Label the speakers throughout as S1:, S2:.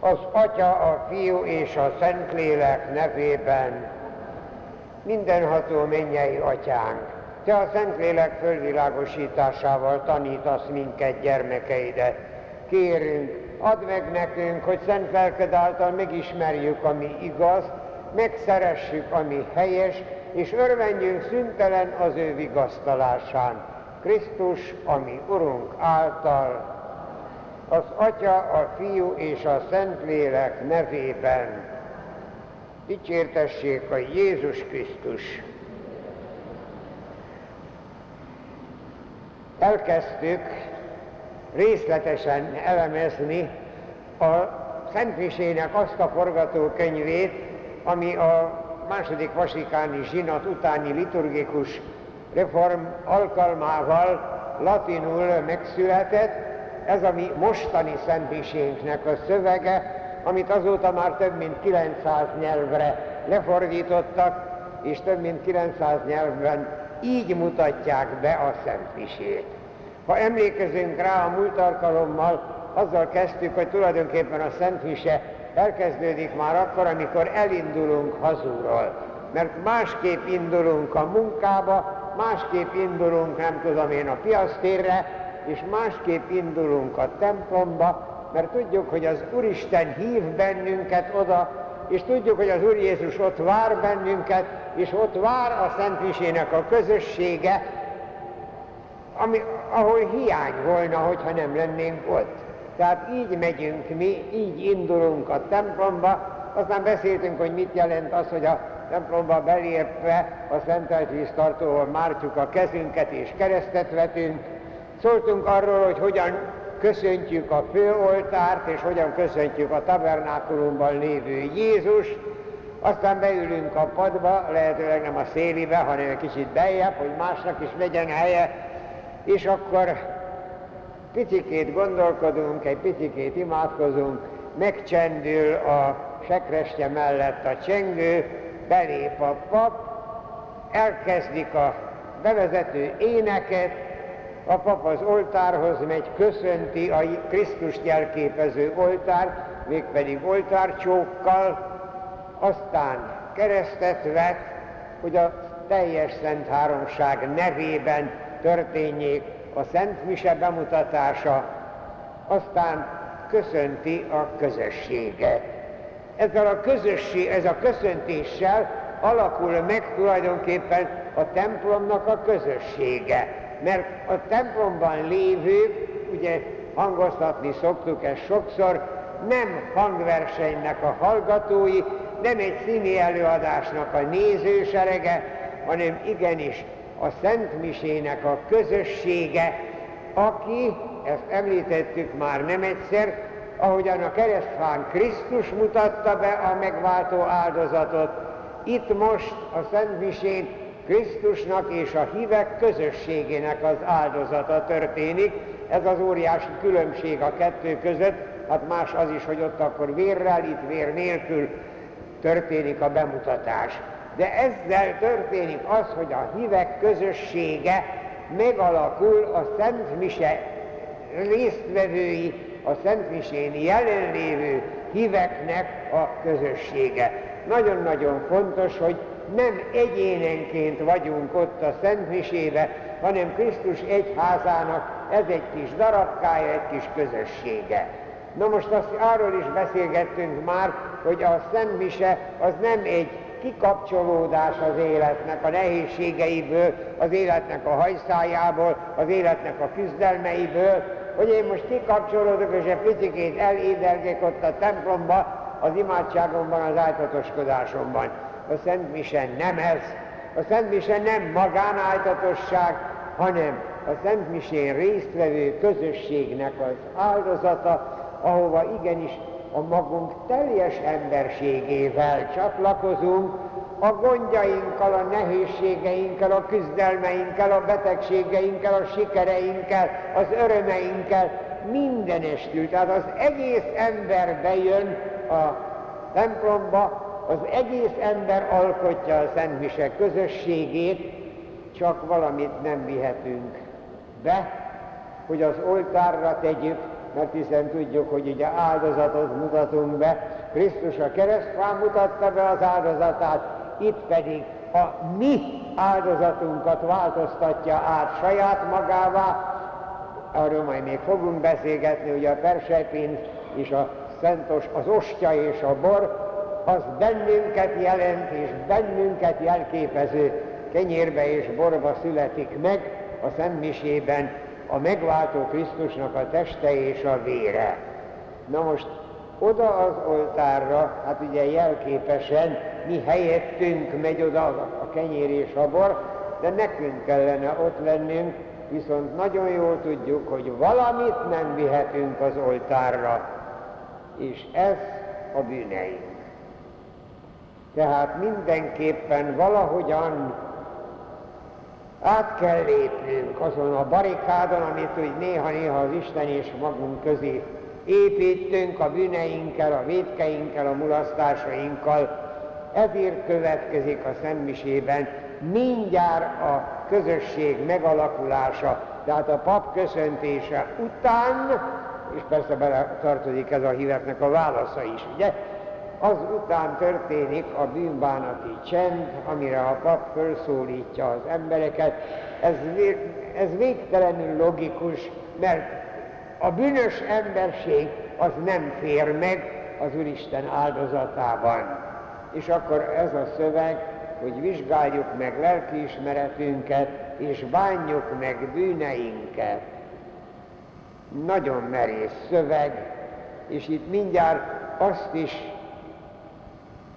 S1: Az Atya, a Fiú és a Szentlélek nevében mindenható mennyei Atyánk, Te a Szentlélek fölvilágosításával tanítasz minket gyermekeidet. Kérünk, add meg nekünk, hogy szent lelked által megismerjük, ami igaz, megszeressük, ami helyes, és örvendjünk szüntelen az ő vigasztalásán. Krisztus, ami Urunk által, az Atya, a Fiú és a Szentlélek nevében. Dicsértessék a Jézus Krisztus! Elkezdtük részletesen elemezni a Szentmisének azt a forgatókönyvét, ami a második vasikáni zsinat utáni liturgikus reform alkalmával latinul megszületett, ez a mi mostani szentmisénknek a szövege, amit azóta már több mint 900 nyelvre lefordítottak, és több mint 900 nyelvben így mutatják be a szentmisét. Ha emlékezünk rá a múlt alkalommal, azzal kezdtük, hogy tulajdonképpen a szentmise elkezdődik már akkor, amikor elindulunk hazúról. Mert másképp indulunk a munkába, másképp indulunk, nem tudom én, a piasztérre, és másképp indulunk a templomba, mert tudjuk, hogy az Úristen hív bennünket oda, és tudjuk, hogy az Úr Jézus ott vár bennünket, és ott vár a Szent a közössége, ami, ahol hiány volna, hogyha nem lennénk ott. Tehát így megyünk mi, így indulunk a templomba, aztán beszéltünk, hogy mit jelent az, hogy a templomba belépve a szentelt víztartóval mártjuk a kezünket és keresztet vetünk. Szóltunk arról, hogy hogyan köszöntjük a főoltárt, és hogyan köszöntjük a tabernákulumban lévő Jézus. Aztán beülünk a padba, lehetőleg nem a szélibe, hanem egy kicsit beljebb, hogy másnak is legyen helye, és akkor picikét gondolkodunk, egy picikét imádkozunk, megcsendül a sekrestje mellett a csengő, belép a pap, elkezdik a bevezető éneket, a pap az oltárhoz megy, köszönti a Krisztus jelképező oltár, mégpedig oltárcsókkal, aztán keresztet vet, hogy a teljes Szent Háromság nevében történjék a Szent Mise bemutatása, aztán köszönti a közösséget. Ezzel a közösség, ez a köszöntéssel alakul meg tulajdonképpen a templomnak a közössége. Mert a templomban lévők, ugye hangoztatni szoktuk ezt sokszor, nem hangversenynek a hallgatói, nem egy színi előadásnak a nézőserege, hanem igenis a Szent Misének a közössége, aki, ezt említettük már nem egyszer, ahogyan a keresztfán Krisztus mutatta be a megváltó áldozatot, itt most a Szent Misén Krisztusnak és a hívek közösségének az áldozata történik. Ez az óriási különbség a kettő között, hát más az is, hogy ott akkor vérrel, itt vér nélkül történik a bemutatás. De ezzel történik az, hogy a hívek közössége megalakul a Szent Mise résztvevői, a Szent Misén jelenlévő híveknek a közössége. Nagyon-nagyon fontos, hogy nem egyénenként vagyunk ott a Szent Misébe, hanem Krisztus egyházának ez egy kis darabkája, egy kis közössége. Na most azt arról is beszélgettünk már, hogy a Szent Mise az nem egy kikapcsolódás az életnek, a nehézségeiből, az életnek a hajszájából, az életnek a küzdelmeiből, hogy én most kikapcsolódok, és egy picikét elédelgek ott a templomba, az imádságomban, az ájtatoskodásomban. A Szent Mise nem ez. A Szent Mise nem magánájtatosság, hanem a Szent Misén résztvevő közösségnek az áldozata, ahova igenis a magunk teljes emberségével csatlakozunk, a gondjainkkal, a nehézségeinkkel, a küzdelmeinkkel, a betegségeinkkel, a sikereinkkel, az örömeinkkel, mindenestül. Tehát az egész ember bejön a templomba, az egész ember alkotja a Szent Mise közösségét, csak valamit nem vihetünk be, hogy az oltárra tegyük, mert hiszen tudjuk, hogy ugye áldozatot mutatunk be, Krisztus a keresztfán mutatta be az áldozatát, itt pedig a mi áldozatunkat változtatja át saját magává, arról majd még fogunk beszélgetni, ugye a persejpénz és a szentos, az ostya és a bor, az bennünket jelent és bennünket jelképező kenyérbe és borba születik meg a szemmisében a megváltó Krisztusnak a teste és a vére. Na most oda az oltárra, hát ugye jelképesen mi helyettünk megy oda a kenyér és a bor, de nekünk kellene ott lennünk, viszont nagyon jól tudjuk, hogy valamit nem vihetünk az oltárra, és ez a bűneink. Tehát mindenképpen valahogyan át kell lépnünk azon a barikádon, amit úgy néha-néha az Isten és magunk közé építünk a bűneinkkel, a védkeinkkel, a mulasztásainkkal. Ezért következik a szemmisében mindjárt a közösség megalakulása, tehát a pap köszöntése után, és persze bele tartozik ez a híveknek a válasza is, ugye? Azután történik a bűnbánati csend, amire a pap felszólítja az embereket. Ez, ez végtelenül logikus, mert a bűnös emberség az nem fér meg az Úristen áldozatában. És akkor ez a szöveg, hogy vizsgáljuk meg lelkiismeretünket, és bánjuk meg bűneinket. Nagyon merész szöveg, és itt mindjárt azt is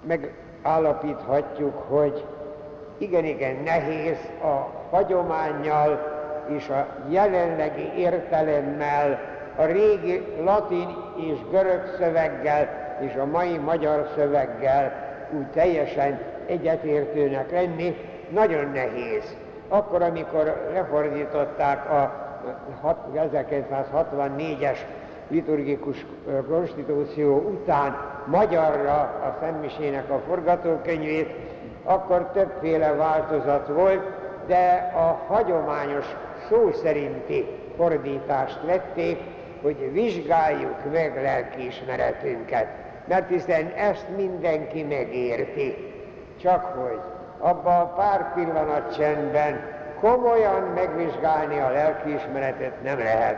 S1: megállapíthatjuk, hogy igen-igen nehéz a hagyományjal és a jelenlegi értelemmel, a régi latin és görög szöveggel és a mai magyar szöveggel úgy teljesen egyetértőnek lenni, nagyon nehéz. Akkor, amikor lefordították a 1964-es liturgikus konstitúció után magyarra a Szentmisének a forgatókönyvét, akkor többféle változat volt, de a hagyományos szó szerinti fordítást vették, hogy vizsgáljuk meg lelkiismeretünket, mert hiszen ezt mindenki megérti. Csak hogy abban a pár pillanat csendben komolyan megvizsgálni a lelkiismeretet nem lehet.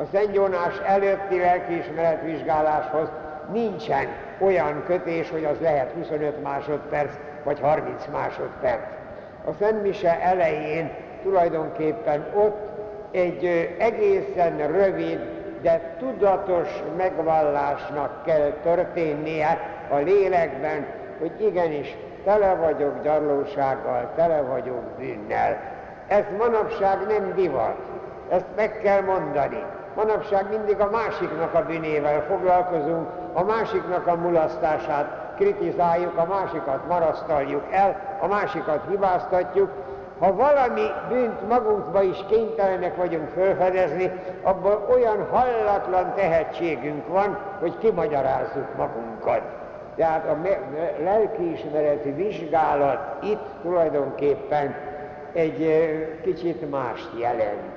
S1: A Szent Jónás előtti lelkiismeret vizsgáláshoz nincsen olyan kötés, hogy az lehet 25 másodperc vagy 30 másodperc. A Szent elején tulajdonképpen ott egy egészen rövid, de tudatos megvallásnak kell történnie a lélekben, hogy igenis tele vagyok gyarlósággal, tele vagyok bűnnel. Ez manapság nem divat, ezt meg kell mondani. Manapság mindig a másiknak a bűnével foglalkozunk, a másiknak a mulasztását kritizáljuk, a másikat marasztaljuk el, a másikat hibáztatjuk. Ha valami bűnt magunkba is kénytelenek vagyunk felfedezni, abban olyan hallatlan tehetségünk van, hogy kimagyarázzuk magunkat. Tehát a lelkiismereti vizsgálat itt tulajdonképpen egy kicsit mást jelent.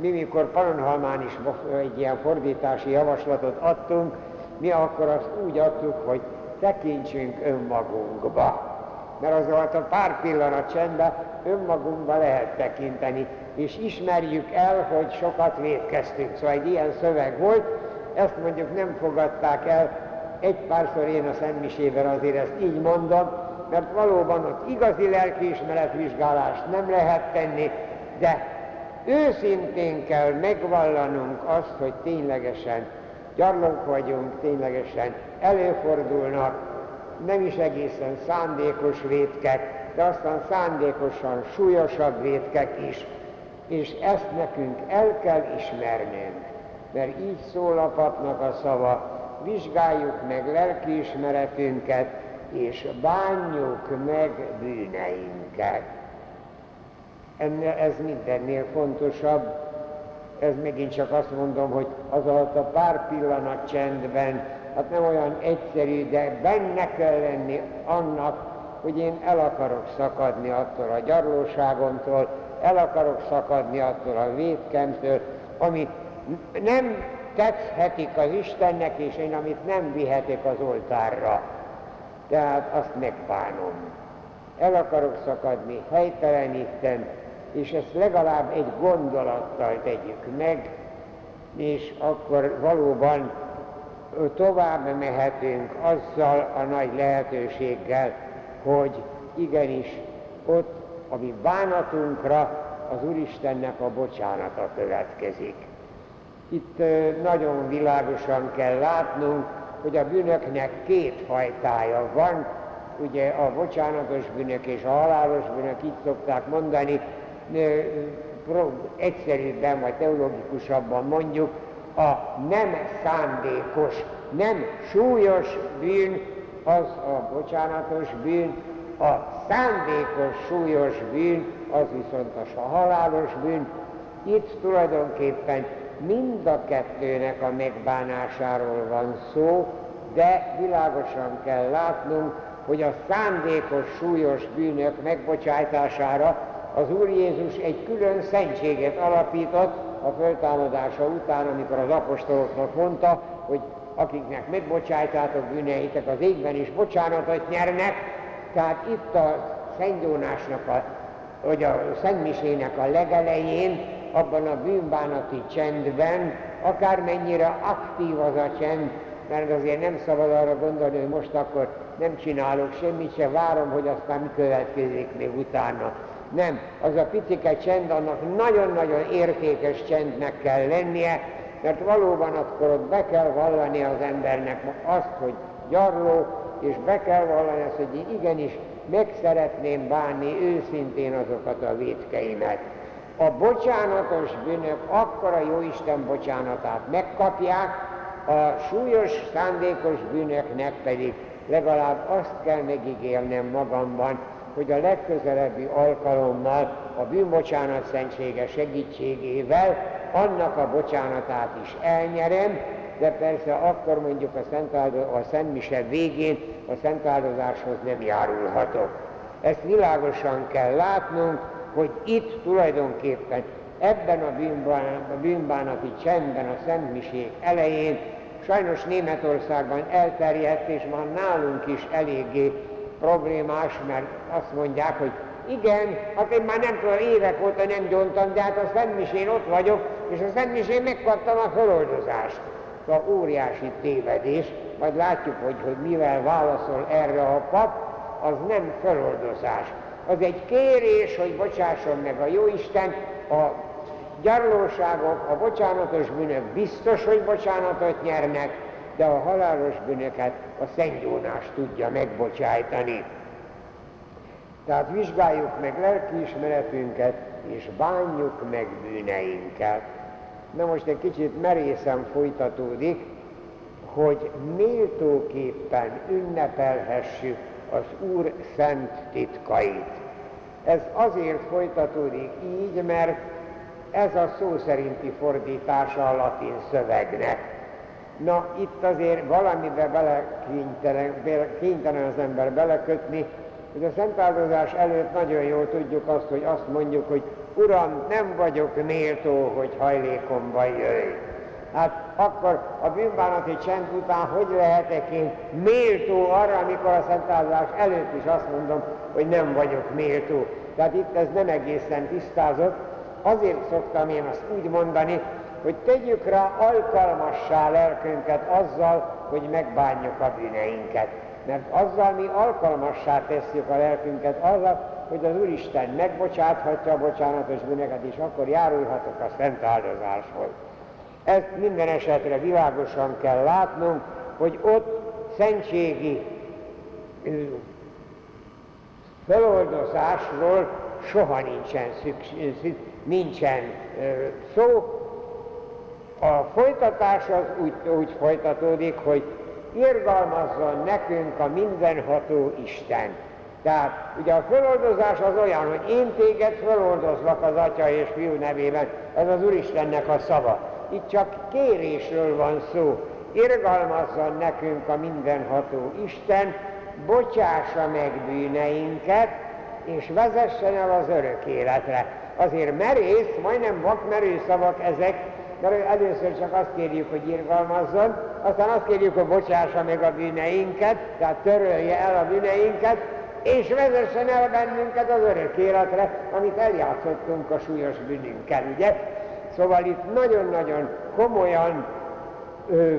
S1: Mi, mikor Pannonhalmán is egy ilyen fordítási javaslatot adtunk, mi akkor azt úgy adtuk, hogy tekintsünk önmagunkba. Mert az volt a pár pillanat csendben önmagunkba lehet tekinteni, és ismerjük el, hogy sokat védkeztünk. Szóval egy ilyen szöveg volt, ezt mondjuk nem fogadták el, egy párszor én a szemmisében azért ezt így mondom, mert valóban ott igazi lelkiismeretvizsgálást nem lehet tenni, de őszintén kell megvallanunk azt, hogy ténylegesen gyarlók vagyunk, ténylegesen előfordulnak, nem is egészen szándékos vétkek, de aztán szándékosan súlyosabb vétkek is, és ezt nekünk el kell ismernünk, mert így szól a papnak a szava, vizsgáljuk meg lelkiismeretünket, és bánjuk meg bűneinket. Ennél, ez mindennél fontosabb, ez megint csak azt mondom, hogy az alatt a pár pillanat csendben, hát nem olyan egyszerű, de benne kell lenni annak, hogy én el akarok szakadni attól a gyarlóságomtól, el akarok szakadni attól a védkemtől, ami nem tetszetik az Istennek, és én amit nem vihetek az oltárra. Tehát azt megbánom. El akarok szakadni, helytelenítem, és ezt legalább egy gondolattal tegyük meg, és akkor valóban tovább mehetünk azzal a nagy lehetőséggel, hogy igenis ott, ami bánatunkra az Úristennek a bocsánata következik. Itt nagyon világosan kell látnunk, hogy a bűnöknek két fajtája van, ugye a bocsánatos bűnök és a halálos bűnök, így szokták mondani, egyszerűbben vagy teológikusabban mondjuk, a nem szándékos, nem súlyos bűn, az a bocsánatos bűn, a szándékos, súlyos bűn, az viszont a halálos bűn. Itt tulajdonképpen mind a kettőnek a megbánásáról van szó, de világosan kell látnunk, hogy a szándékos, súlyos bűnök megbocsájtására az Úr Jézus egy külön szentséget alapított a föltámadása után, amikor az apostoloknak mondta, hogy akiknek megbocsájtátok bűneitek, az égben is bocsánatot nyernek. Tehát itt a Szent Jónásnak, a, vagy a Szentmisének a legelején, abban a bűnbánati csendben, akármennyire aktív az a csend, mert azért nem szabad arra gondolni, hogy most akkor nem csinálok semmit, se várom, hogy aztán mi következik még utána. Nem, az a picike csend, annak nagyon-nagyon értékes csendnek kell lennie, mert valóban akkor ott be kell vallani az embernek azt, hogy gyarló, és be kell vallani azt, hogy igenis meg szeretném bánni őszintén azokat a védkeimet. A bocsánatos bűnök akkor a Jóisten bocsánatát megkapják, a súlyos szándékos bűnöknek pedig legalább azt kell megígérnem magamban, hogy a legközelebbi alkalommal a bűnbocsánat szentsége segítségével annak a bocsánatát is elnyerem, de persze akkor mondjuk a Szent, a Szent Mise végén a Szent Áldozáshoz nem járulhatok. Ezt világosan kell látnunk, hogy itt tulajdonképpen ebben a, bűnbán, a bűnbánati csendben a Szent Misék elején sajnos Németországban elterjedt, és már nálunk is eléggé problémás, mert azt mondják, hogy igen, hát én már nem tudom, évek óta nem gyóntam, de hát a Szentmisén ott vagyok, és a Szentmisén megkaptam a feloldozást. Szóval óriási tévedés, majd látjuk, hogy, hogy mivel válaszol erre a pap, az nem feloldozás. Az egy kérés, hogy bocsásson meg a Jóisten, a gyarlóságok, a bocsánatos bűnök biztos, hogy bocsánatot nyernek, de a halálos bűnöket a Szent Jónás tudja megbocsájtani. Tehát vizsgáljuk meg lelkiismeretünket, és bánjuk meg bűneinket. Na most egy kicsit merészen folytatódik, hogy méltóképpen ünnepelhessük az Úr szent titkait. Ez azért folytatódik így, mert ez a szó szerinti fordítása a latin szövegnek. Na, itt azért valamibe bele kénytelen az ember belekötni, hogy a szentáldozás előtt nagyon jól tudjuk azt, hogy azt mondjuk, hogy Uram, nem vagyok méltó, hogy hajlékomba jöjj. Hát akkor a bűnbánati csend után hogy lehetek én méltó arra, amikor a szentáldozás előtt is azt mondom, hogy nem vagyok méltó. Tehát itt ez nem egészen tisztázott. Azért szoktam én azt úgy mondani, hogy tegyük rá alkalmassá lelkünket azzal, hogy megbánjuk a bűneinket. Mert azzal mi alkalmassá tesszük a lelkünket azzal, hogy az Úristen megbocsáthatja a bocsánatos bűneket, és akkor járulhatok a szent áldozáshoz. Ezt minden esetre világosan kell látnunk, hogy ott szentségi feloldozásról soha nincsen, szükség, nincsen szó, a folytatás az úgy, úgy folytatódik, hogy irgalmazzon nekünk a mindenható Isten. Tehát ugye a feloldozás az olyan, hogy én téged feloldozlak az Atya és Fiú nevében, ez az Úristennek a szava. Itt csak kérésről van szó. Irgalmazzon nekünk a mindenható Isten, bocsássa meg bűneinket, és vezessen el az örök életre. Azért merész, majdnem vakmerő szavak ezek, mert először csak azt kérjük, hogy irgalmazzon, aztán azt kérjük, hogy bocsássa meg a bűneinket, tehát törölje el a bűneinket, és vezessen el bennünket az örök életre, amit eljátszottunk a súlyos bűnünkkel, ugye? Szóval itt nagyon-nagyon komolyan, ö,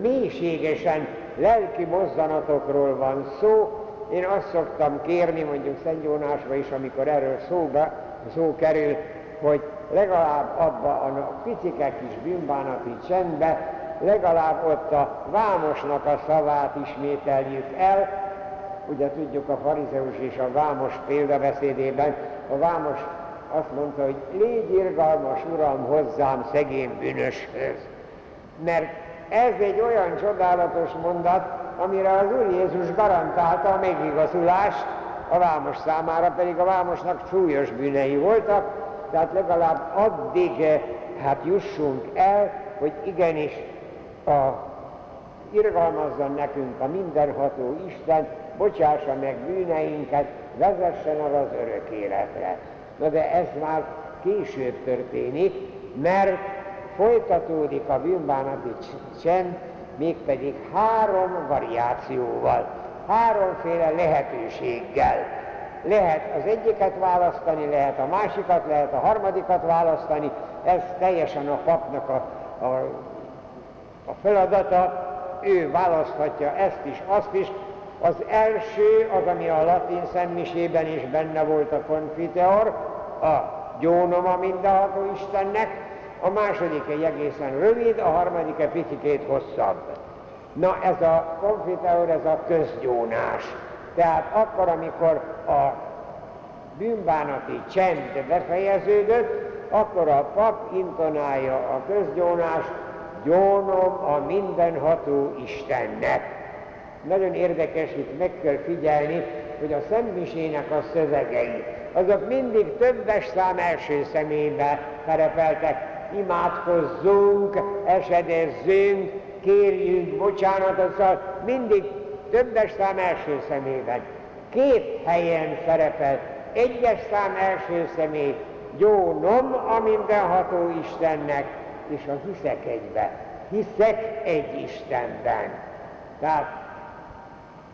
S1: mélységesen lelki mozzanatokról van szó. Én azt szoktam kérni, mondjuk Szent Jónásba is, amikor erről szóba, szó kerül, hogy legalább abba a picike kis bűnbánati csendbe, legalább ott a vámosnak a szavát ismételjük el. Ugye tudjuk a farizeus és a vámos példabeszédében, a vámos azt mondta, hogy légy irgalmas, Uram, hozzám szegény bűnöshöz. Mert ez egy olyan csodálatos mondat, amire az Úr Jézus garantálta a megigazulást, a vámos számára pedig a vámosnak súlyos bűnei voltak, tehát legalább addig eh, hát jussunk el, hogy igenis a, irgalmazzon nekünk a mindenható Isten, bocsássa meg bűneinket, vezessen arra az örök életre. Na de ez már később történik, mert folytatódik a bűnbánati csend, mégpedig három variációval, háromféle lehetőséggel. Lehet az egyiket választani, lehet a másikat, lehet a harmadikat választani, ez teljesen a papnak a, a, a feladata, ő választhatja ezt is, azt is. Az első, az, ami a latin szentmisében is benne volt a konfiteor, a gyónoma mindenható Istennek, a második egy egészen rövid, a harmadik egy picit hosszabb. Na ez a konfiteor, ez a közgyónás. Tehát akkor, amikor a bűnbánati csend befejeződött, akkor a pap intonálja a közgyónást, gyónom a mindenható Istennek. Nagyon érdekes, itt meg kell figyelni, hogy a szentmisének a szövegei, azok mindig többes szám első személybe szerepeltek. Imádkozzunk, esedezzünk, kérjünk bocsánatot, szóval mindig többes szám első szemében. Két helyen szerepel, egyes szám első személy, gyónom a mindenható Istennek, és a hiszek egybe. Hiszek egy Istenben. Tehát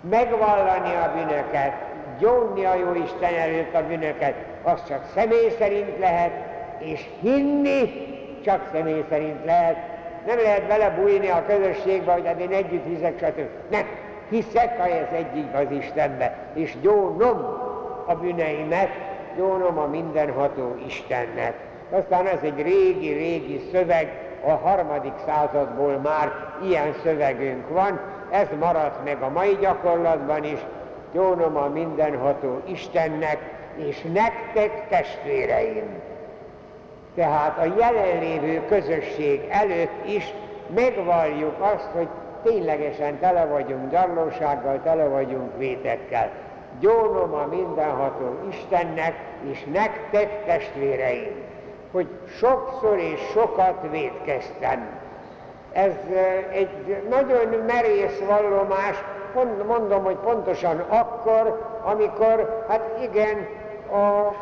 S1: megvallani a bűnöket, gyónni a jó Isten előtt a bűnöket, az csak személy szerint lehet, és hinni csak személy szerint lehet. Nem lehet belebújni a közösségbe, hogy hát én együtt hiszek, stb. Nem, hiszek ha ez egyik az Istenbe, és gyónom a bűneimet, gyónom a mindenható Istennek. Aztán ez egy régi-régi szöveg, a harmadik századból már ilyen szövegünk van, ez maradt meg a mai gyakorlatban is, gyónom a mindenható Istennek, és nektek testvéreim. Tehát a jelenlévő közösség előtt is megvalljuk azt, hogy ténylegesen tele vagyunk gyarlósággal, tele vagyunk vétekkel. Gyónom a mindenható Istennek, és nektek testvéreim, hogy sokszor és sokat védkeztem ez egy nagyon merész vallomás, mondom, hogy pontosan akkor, amikor, hát igen, a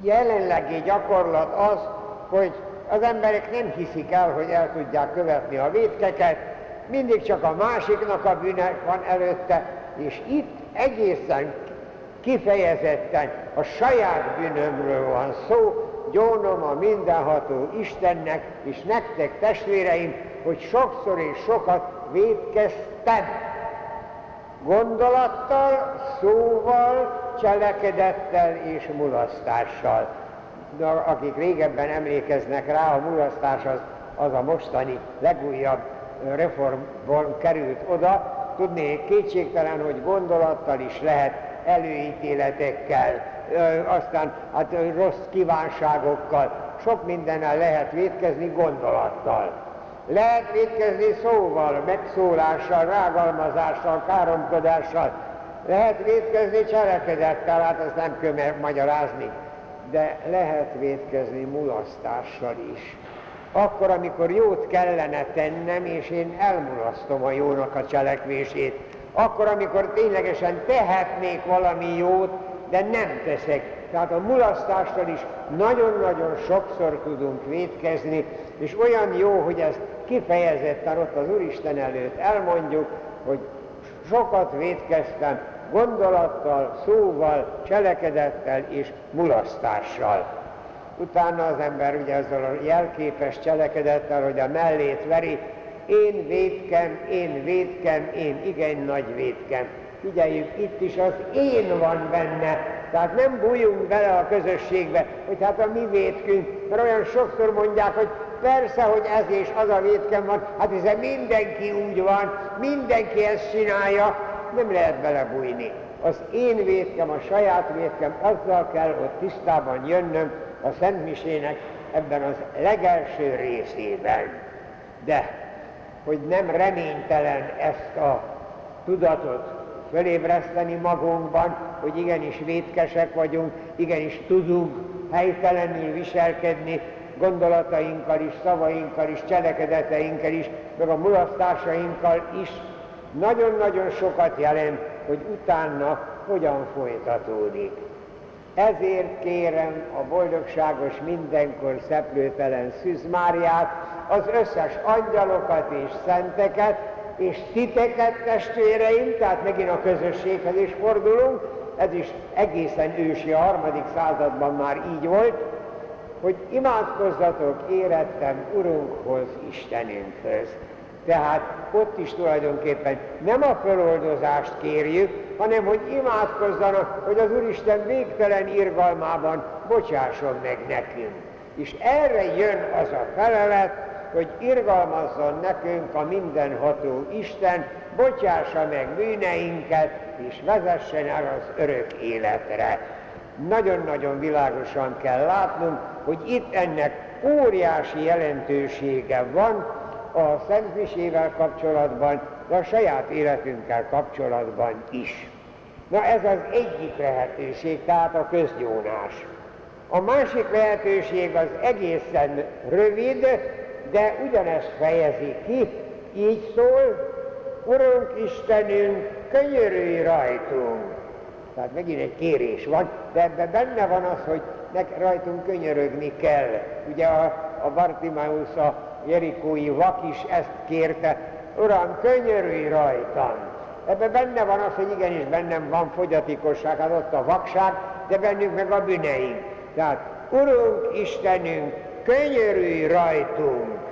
S1: jelenlegi gyakorlat az, hogy az emberek nem hiszik el, hogy el tudják követni a vétkeket, mindig csak a másiknak a bűne van előtte, és itt egészen kifejezetten a saját bűnömről van szó, gyónom a mindenható Istennek, és nektek testvéreim, hogy sokszor és sokat védkeztem. Gondolattal, szóval, cselekedettel és mulasztással. De akik régebben emlékeznek rá, a mulasztás az, az a mostani legújabb reformból került oda, tudnék kétségtelen, hogy gondolattal is lehet előítéletekkel, aztán hát rossz kívánságokkal, sok mindennel lehet védkezni gondolattal. Lehet védkezni szóval, megszólással, rágalmazással, káromkodással, lehet védkezni cselekedettel, hát ezt nem kell magyarázni, de lehet védkezni mulasztással is. Akkor, amikor jót kellene tennem, és én elmulasztom a jónak a cselekvését, akkor, amikor ténylegesen tehetnék valami jót, de nem teszek. Tehát a mulasztással is nagyon-nagyon sokszor tudunk védkezni, és olyan jó, hogy ezt kifejezetten ott az Úristen előtt elmondjuk, hogy sokat védkeztem gondolattal, szóval, cselekedettel és mulasztással. Utána az ember ugye ezzel a jelképes cselekedettel, hogy a mellét veri, én védkem, én védkem, én igen nagy védkem. Figyeljük, itt is az én van benne, tehát nem bújjunk bele a közösségbe, hogy hát a mi védkünk, mert olyan sokszor mondják, hogy persze, hogy ez és az a védkem van, hát hiszen mindenki úgy van, mindenki ezt csinálja, nem lehet belebújni. Az én védkem, a saját védkem, azzal kell ott tisztában jönnöm a Szent ebben az legelső részében. De, hogy nem reménytelen ezt a tudatot fölébreszteni magunkban, hogy igenis vétkesek vagyunk, igenis tudunk helytelenül viselkedni gondolatainkkal is, szavainkkal is, cselekedeteinkkel is, meg a mulasztásainkkal is, nagyon-nagyon sokat jelent, hogy utána hogyan folytatódik. Ezért kérem a boldogságos mindenkor szeplőtelen Szűz Máriát, az összes angyalokat és szenteket, és titeket testvéreim, tehát megint a közösséghez is fordulunk, ez is egészen ősi, a harmadik században már így volt, hogy imádkozzatok érettem Urunkhoz, Istenünkhöz. Tehát ott is tulajdonképpen nem a föloldozást kérjük, hanem hogy imádkozzanak, hogy az Úristen végtelen irgalmában bocsásson meg nekünk. És erre jön az a felelet, hogy irgalmazzon nekünk a mindenható Isten, bocsássa meg bűneinket, és vezessen el az örök életre. Nagyon-nagyon világosan kell látnunk, hogy itt ennek óriási jelentősége van, a Szent kapcsolatban, de a saját életünkkel kapcsolatban is. Na ez az egyik lehetőség, tehát a közgyónás. A másik lehetőség az egészen rövid, de ugyanezt fejezi ki, így szól, Urunk Istenünk, könyörülj rajtunk. Tehát megint egy kérés van, de ebben benne van az, hogy nek, rajtunk könyörögni kell. Ugye a, a Bartimaeus, a jerikói vak is ezt kérte, Uram, könyörülj rajtam. Ebben benne van az, hogy igenis bennem van fogyatékosság, hát ott a vakság, de bennünk meg a bűneink. Tehát, Urunk, Istenünk, könyörülj rajtunk.